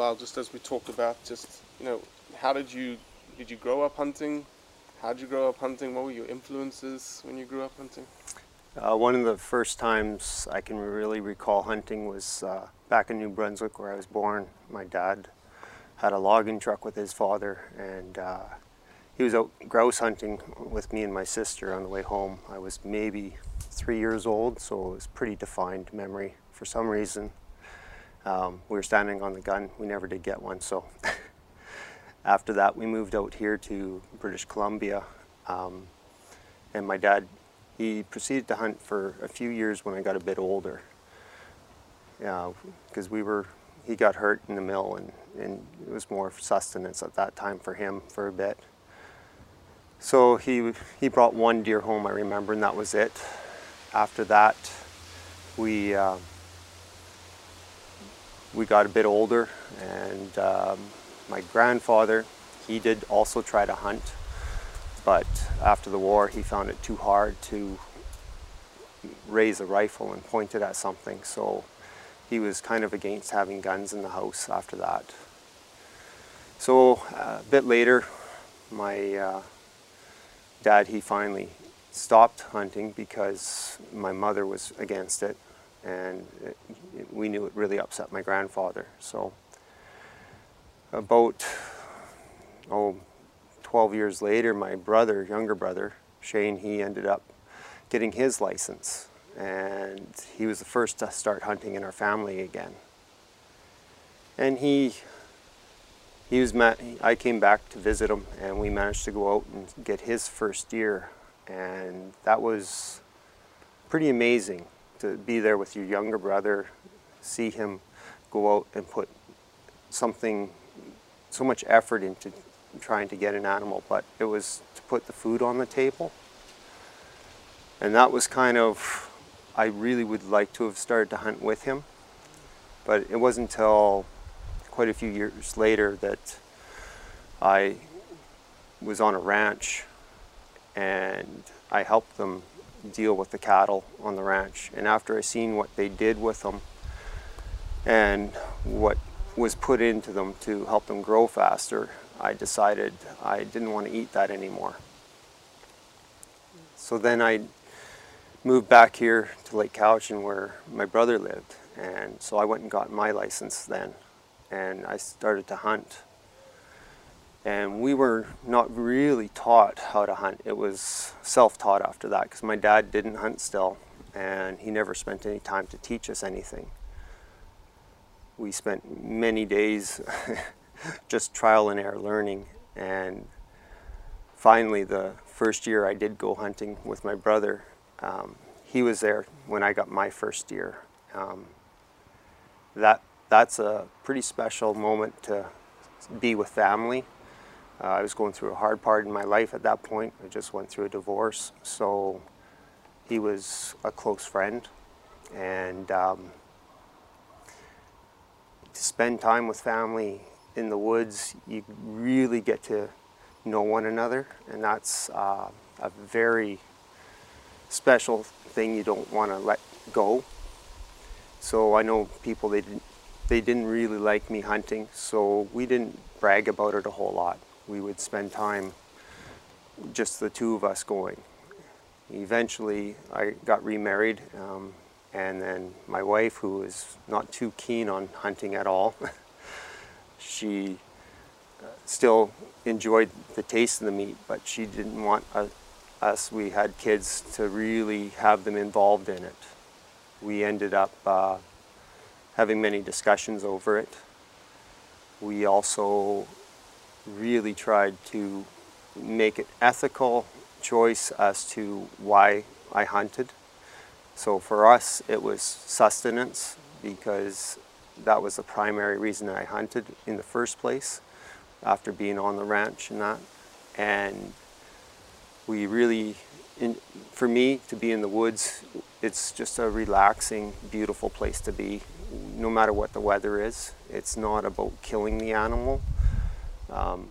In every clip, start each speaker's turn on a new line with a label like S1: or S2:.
S1: Just as we talked about, just you know, how did you did you grow up hunting? How did you grow up hunting? What were your influences when you grew up hunting?
S2: Uh, one of the first times I can really recall hunting was uh, back in New Brunswick, where I was born. My dad had a logging truck with his father, and uh, he was out grouse hunting with me and my sister on the way home. I was maybe three years old, so it was pretty defined memory. For some reason, um, we were standing on the gun. We never did get one, so after that, we moved out here to British Columbia. Um, and my dad, he proceeded to hunt for a few years when I got a bit older. Because we were, he got hurt in the mill and, and it was more sustenance at that time for him for a bit. So he, he brought one deer home, I remember, and that was it. After that, we, uh, we got a bit older and um, my grandfather, he did also try to hunt, but after the war he found it too hard to raise a rifle and point it at something, so he was kind of against having guns in the house after that. So uh, a bit later, my uh, dad, he finally stopped hunting because my mother was against it and it, we knew it really upset my grandfather. So about oh 12 years later my brother younger brother shane he ended up getting his license and he was the first to start hunting in our family again and he he was i came back to visit him and we managed to go out and get his first deer and that was pretty amazing to be there with your younger brother see him go out and put something so much effort into trying to get an animal, but it was to put the food on the table. And that was kind of, I really would like to have started to hunt with him, but it wasn't until quite a few years later that I was on a ranch and I helped them deal with the cattle on the ranch. And after I seen what they did with them and what was put into them to help them grow faster, I decided I didn't want to eat that anymore. So then I moved back here to Lake Cowichan where my brother lived. And so I went and got my license then. And I started to hunt. And we were not really taught how to hunt. It was self taught after that because my dad didn't hunt still and he never spent any time to teach us anything. We spent many days just trial and error learning. And finally, the first year I did go hunting with my brother, um, he was there when I got my first deer. Um, that that's a pretty special moment to be with family. Uh, I was going through a hard part in my life at that point. I just went through a divorce, so he was a close friend, and um, to spend time with family in the woods, you really get to know one another, and that's uh, a very special thing you don't want to let go. So I know people they didn't they didn't really like me hunting, so we didn't brag about it a whole lot. We would spend time just the two of us going. Eventually, I got remarried, um, and then my wife, who was not too keen on hunting at all, she uh, still enjoyed the taste of the meat, but she didn't want us, we had kids, to really have them involved in it. We ended up uh, having many discussions over it. We also really tried to make an ethical choice as to why I hunted. So for us, it was sustenance because that was the primary reason I hunted in the first place after being on the ranch and that. And we really, in, for me, to be in the woods, it's just a relaxing, beautiful place to be, no matter what the weather is. It's not about killing the animal. Um,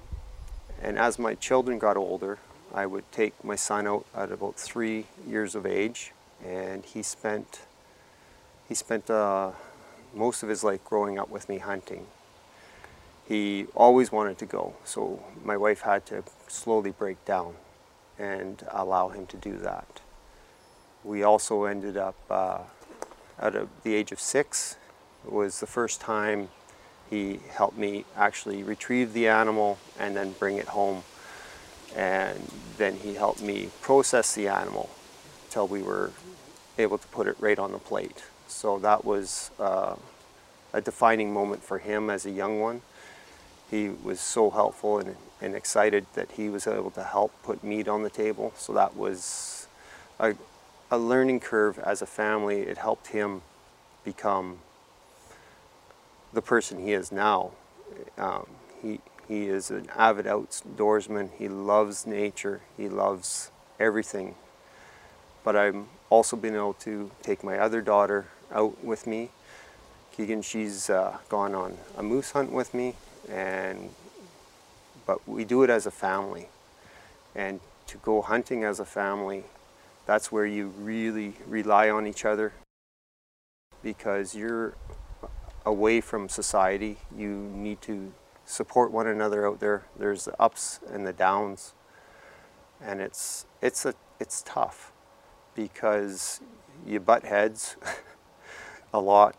S2: and as my children got older, I would take my son out at about three years of age, and he spent he spent uh, most of his life growing up with me hunting. He always wanted to go, so my wife had to slowly break down and allow him to do that. We also ended up uh, at a, the age of six. It was the first time he helped me actually retrieve the animal and then bring it home and then he helped me process the animal until we were able to put it right on the plate. So that was uh, a defining moment for him as a young one. He was so helpful and, and excited that he was able to help put meat on the table. So that was a, a learning curve as a family. It helped him become the person he is now. Um, he, he is an avid outdoorsman. He loves nature. He loves everything. But I'm also been able to take my other daughter out with me. Keegan, she's uh, gone on a moose hunt with me, and but we do it as a family. And to go hunting as a family, that's where you really rely on each other because you're away from society. You need to support one another out there. There's the ups and the downs, and it's it's a it's tough because you butt heads a lot,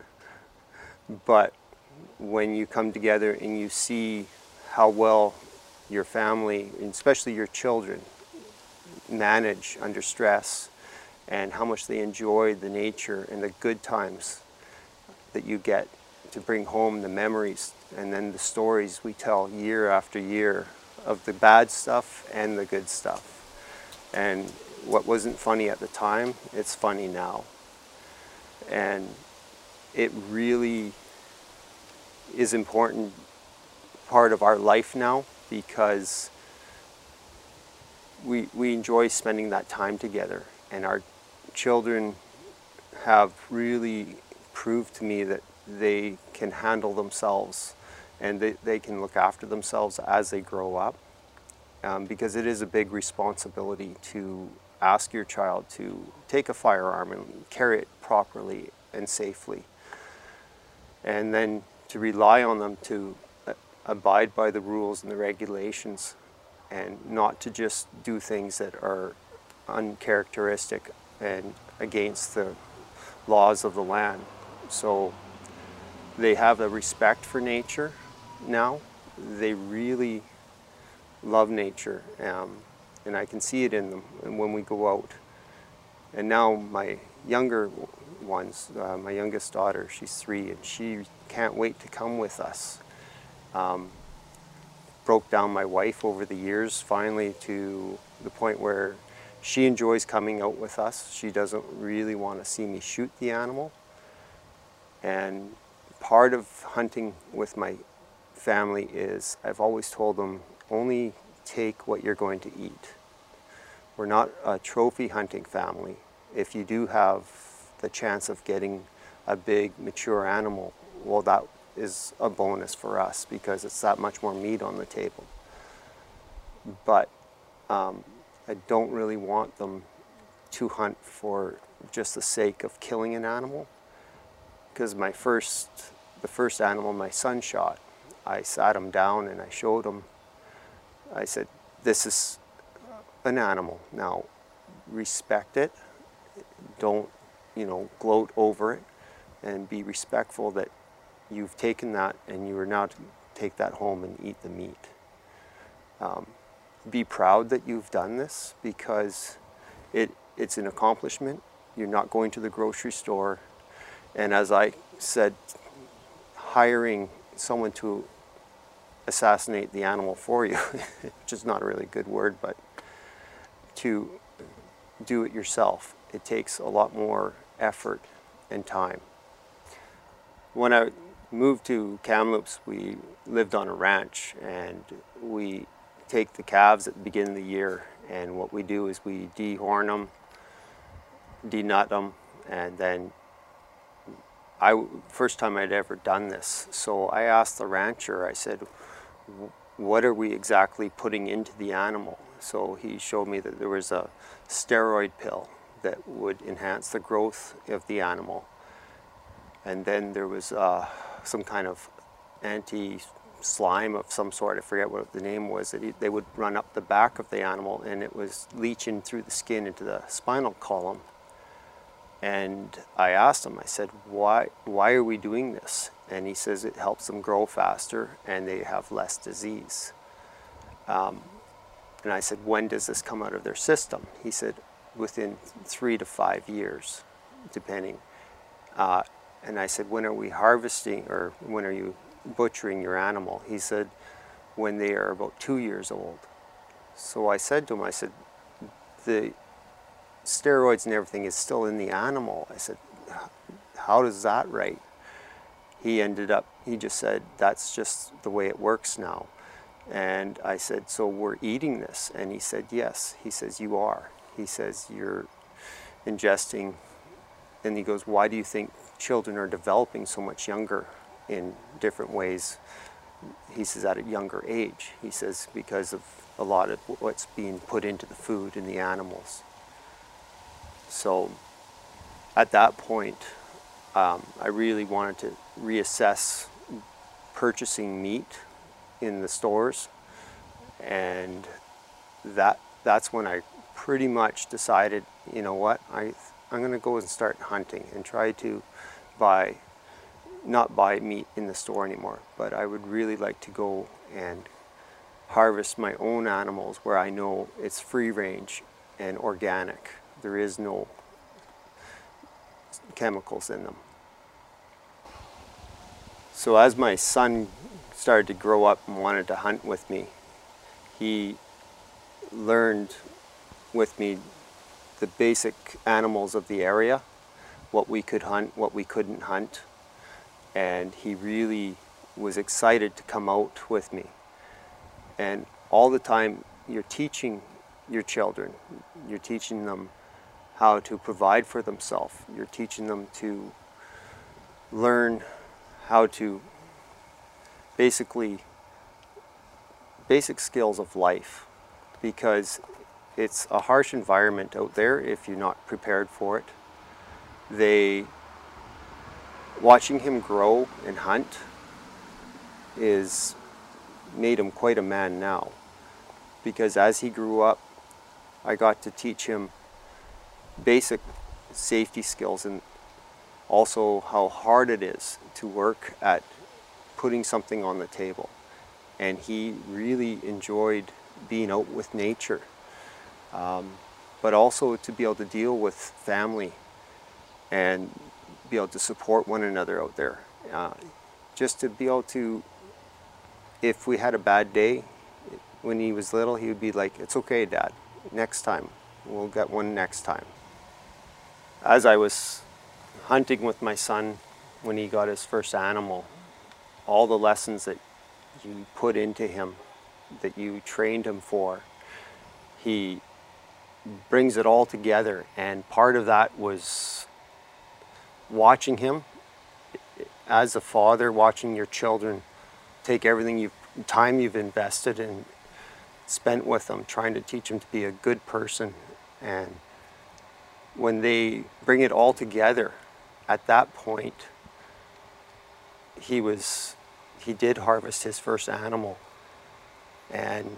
S2: but when you come together and you see how well your family, especially your children, manage under stress and how much they enjoy the nature and the good times that you get to bring home the memories and then the stories we tell year after year of the bad stuff and the good stuff. And what wasn't funny at the time, it's funny now. And it really is important part of our life now because we, we enjoy spending that time together and our children have really proved to me that they can handle themselves and they, they can look after themselves as they grow up um, because it is a big responsibility to ask your child to take a firearm and carry it properly and safely and then to rely on them to uh, abide by the rules and the regulations and not to just do things that are uncharacteristic and against the laws of the land. So they have a respect for nature now. They really love nature, um, and I can see it in them and when we go out. And now my younger ones, uh, my youngest daughter, she's three, and she can't wait to come with us. Um, broke down my wife over the years, finally to the point where she enjoys coming out with us. She doesn't really want to see me shoot the animal. And part of hunting with my family is I've always told them only take what you're going to eat. We're not a trophy hunting family. If you do have the chance of getting a big mature animal, well, that is a bonus for us because it's that much more meat on the table. But um, I don't really want them to hunt for just the sake of killing an animal. Because my first, the first animal my son shot, I sat him down and I showed him. I said, "This is an animal. Now, respect it. Don't, you know, gloat over it, and be respectful that you've taken that and you are now to take that home and eat the meat. Um, be proud that you've done this because it, it's an accomplishment. You're not going to the grocery store. And as I said, hiring someone to assassinate the animal for you, which is not a really good word, but to do it yourself, it takes a lot more effort and time. When I moved to Kamloops, we lived on a ranch and we take the calves at the beginning of the year and what we do is we dehorn them, denut them, and then I first time I'd ever done this. So I asked the rancher, I said, what are we exactly putting into the animal? So he showed me that there was a steroid pill that would enhance the growth of the animal. And then there was uh, some kind of anti slime of some sort. I forget what the name was. That they would run up the back of the animal, and it was leaching through the skin into the spinal column. And I asked him. I said, "Why? Why are we doing this?" And he says it helps them grow faster, and they have less disease. Um, and I said, "When does this come out of their system?" He said, "Within three to five years, depending." Uh, and I said, when are we harvesting or when are you butchering your animal? He said, when they are about two years old. So I said to him, I said, the steroids and everything is still in the animal. I said, how does that right? He ended up, he just said, that's just the way it works now. And I said, so we're eating this? And he said, yes. He says, you are. He says, you're ingesting. And he goes, why do you think children are developing so much younger in different ways. He says at a younger age. He says because of a lot of what's being put into the food and the animals. So at that point, um, I really wanted to reassess purchasing meat in the stores, and that that's when I pretty much decided, you know what, I I'm going to go and start hunting and try to buy, not buy meat in the store anymore, but I would really like to go and harvest my own animals where I know it's free range and organic. There is no chemicals in them. So as my son started to grow up and wanted to hunt with me, he learned with me the basic animals of the area, what we could hunt, what we couldn't hunt. And he really was excited to come out with me. And all the time you're teaching your children, you're teaching them how to provide for themselves, you're teaching them to learn how to basically basic skills of life because it's a harsh environment out there if you're not prepared for it. They, watching him grow and hunt is made him quite a man now because as he grew up, I got to teach him basic safety skills and also how hard it is to work at putting something on the table. And he really enjoyed being out with nature, um, but also to be able to deal with family and be able to support one another out there. Uh, just to be able to, if we had a bad day, when he was little, he would be like, It's okay, Dad, next time. We'll get one next time. As I was hunting with my son when he got his first animal, all the lessons that you put into him, that you trained him for, he brings it all together. And part of that was watching him as a father, watching your children take everything you time you've invested and spent with them, trying to teach them to be a good person. And when they bring it all together, at that point, he was he did harvest his first animal, and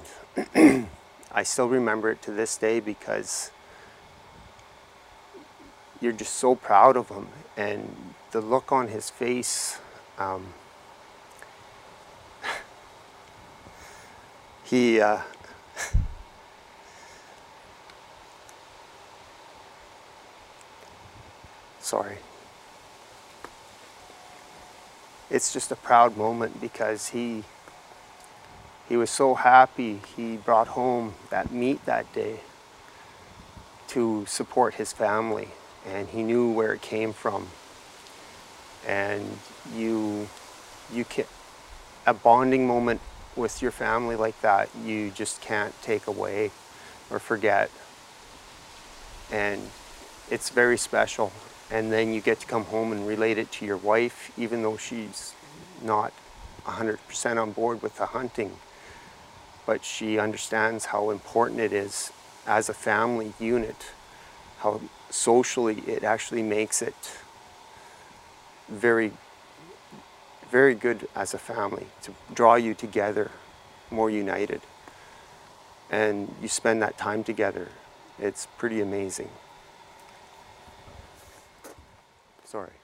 S2: I still remember it to this day because you're just so proud of him and the look on his face. Um, he uh, sorry. It's just a proud moment because he he was so happy he brought home that meat that day to support his family and he knew where it came from. And you you can a bonding moment with your family like that you just can't take away or forget. And it's very special and then you get to come home and relate it to your wife even though she's not 100% on board with the hunting. But she understands how important it is as a family unit how socially it actually makes it very very good as a family to draw you together more united. And you spend that time together. It's pretty amazing sorry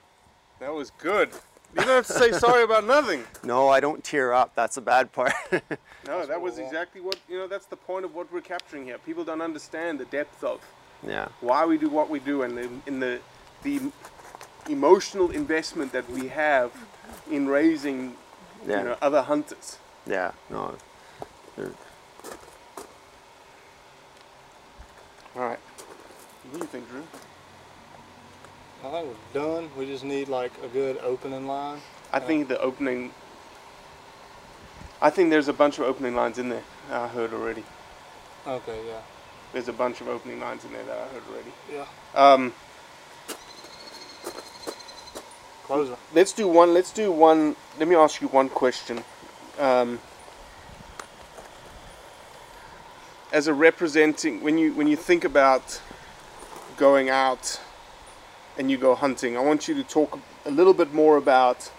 S1: That was good. You don't have to say sorry about nothing.
S2: no i don't tear up that's a bad part
S1: No, that was exactly what you know. That's the point of what we're capturing here. People don't understand the depth of
S2: yeah
S1: why we do what we do, and in, in the the emotional investment that we have in raising
S2: Yeah.
S1: you know other hunters.
S2: yeah no they're-
S1: All right. What do you think, Drew?
S3: I think we're done. We just need like a good opening line.
S1: I think the opening. I think there's a bunch of opening lines in there. I heard already.
S3: Okay, yeah.
S1: There's a bunch of opening lines in there that I heard already.
S3: Yeah.
S1: Um,
S3: Closer.
S1: let's do one. Let's do one. Let me ask you one question. Um, as a representing, when you when you think about going out and you go hunting, I want you to talk a little bit more about.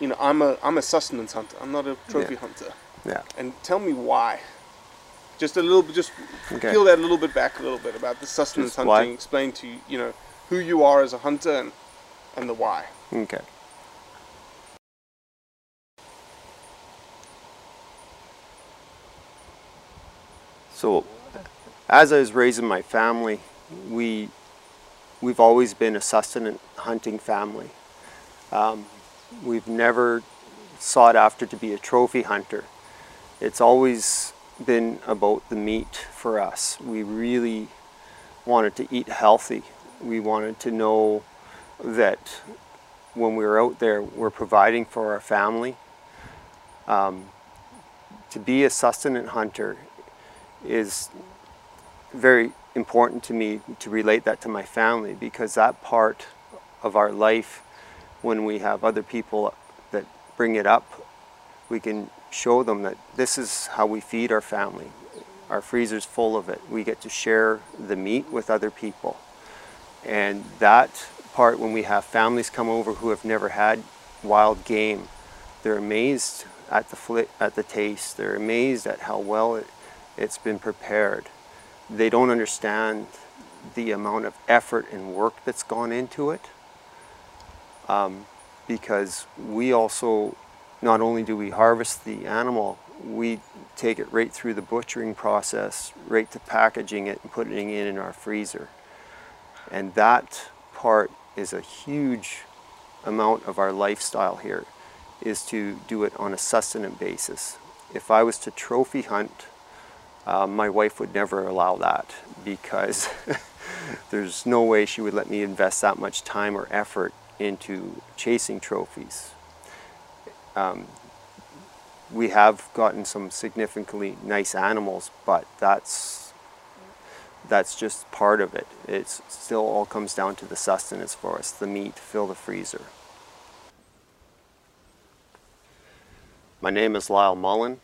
S1: You know, I'm a I'm a sustenance hunter. I'm not a trophy
S2: Yeah.
S1: hunter.
S2: yeah
S1: And tell me why. Just a little bit. Just
S2: Okay.
S1: peel that a little bit back a little bit about the sustenance
S2: Just
S1: hunting.
S2: why?
S1: Explain to you, you know, who you are as a hunter and, and the why.
S2: okay So, as I was raising my family, we we've always been a sustenance hunting family. Um, we've never sought after to be a trophy hunter. It's always been about the meat for us. We really wanted to eat healthy. We wanted to know that when we were out there, we're providing for our family. Um, to be a sustenance hunter is very important to me to relate that to my family because that part of our life, when we have other people that bring it up, we can show them that this is how we feed our family. Our freezer's full of it. We get to share the meat with other people. And that part, when we have families come over who have never had wild game, they're amazed at the at the taste. They're amazed at how well it, it's been prepared. They don't understand the amount of effort and work that's gone into it. Um, because we also, not only do we harvest the animal, we take it right through the butchering process, right to packaging it and putting it in our freezer. And that part is a huge amount of our lifestyle here, is to do it on a sustenance basis. If I was to trophy hunt, uh, my wife would never allow that because there's no way she would let me invest that much time or effort into chasing trophies. Um, we have gotten some significantly nice animals, but that's that's just part of it. It still all comes down to the sustenance for us, the meat, fill the freezer. My name is Lyle Mullen.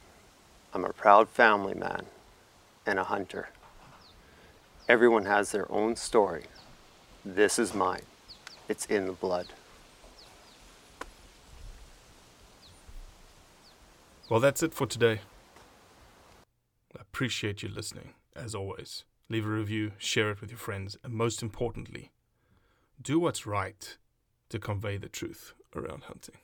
S2: I'm a proud family man and a hunter. Everyone has their own story. This is mine. It's in the blood.
S1: Well, that's it for today. I appreciate you listening, as always. Leave a review, share it with your friends, and most importantly, do what's right to convey the truth around hunting.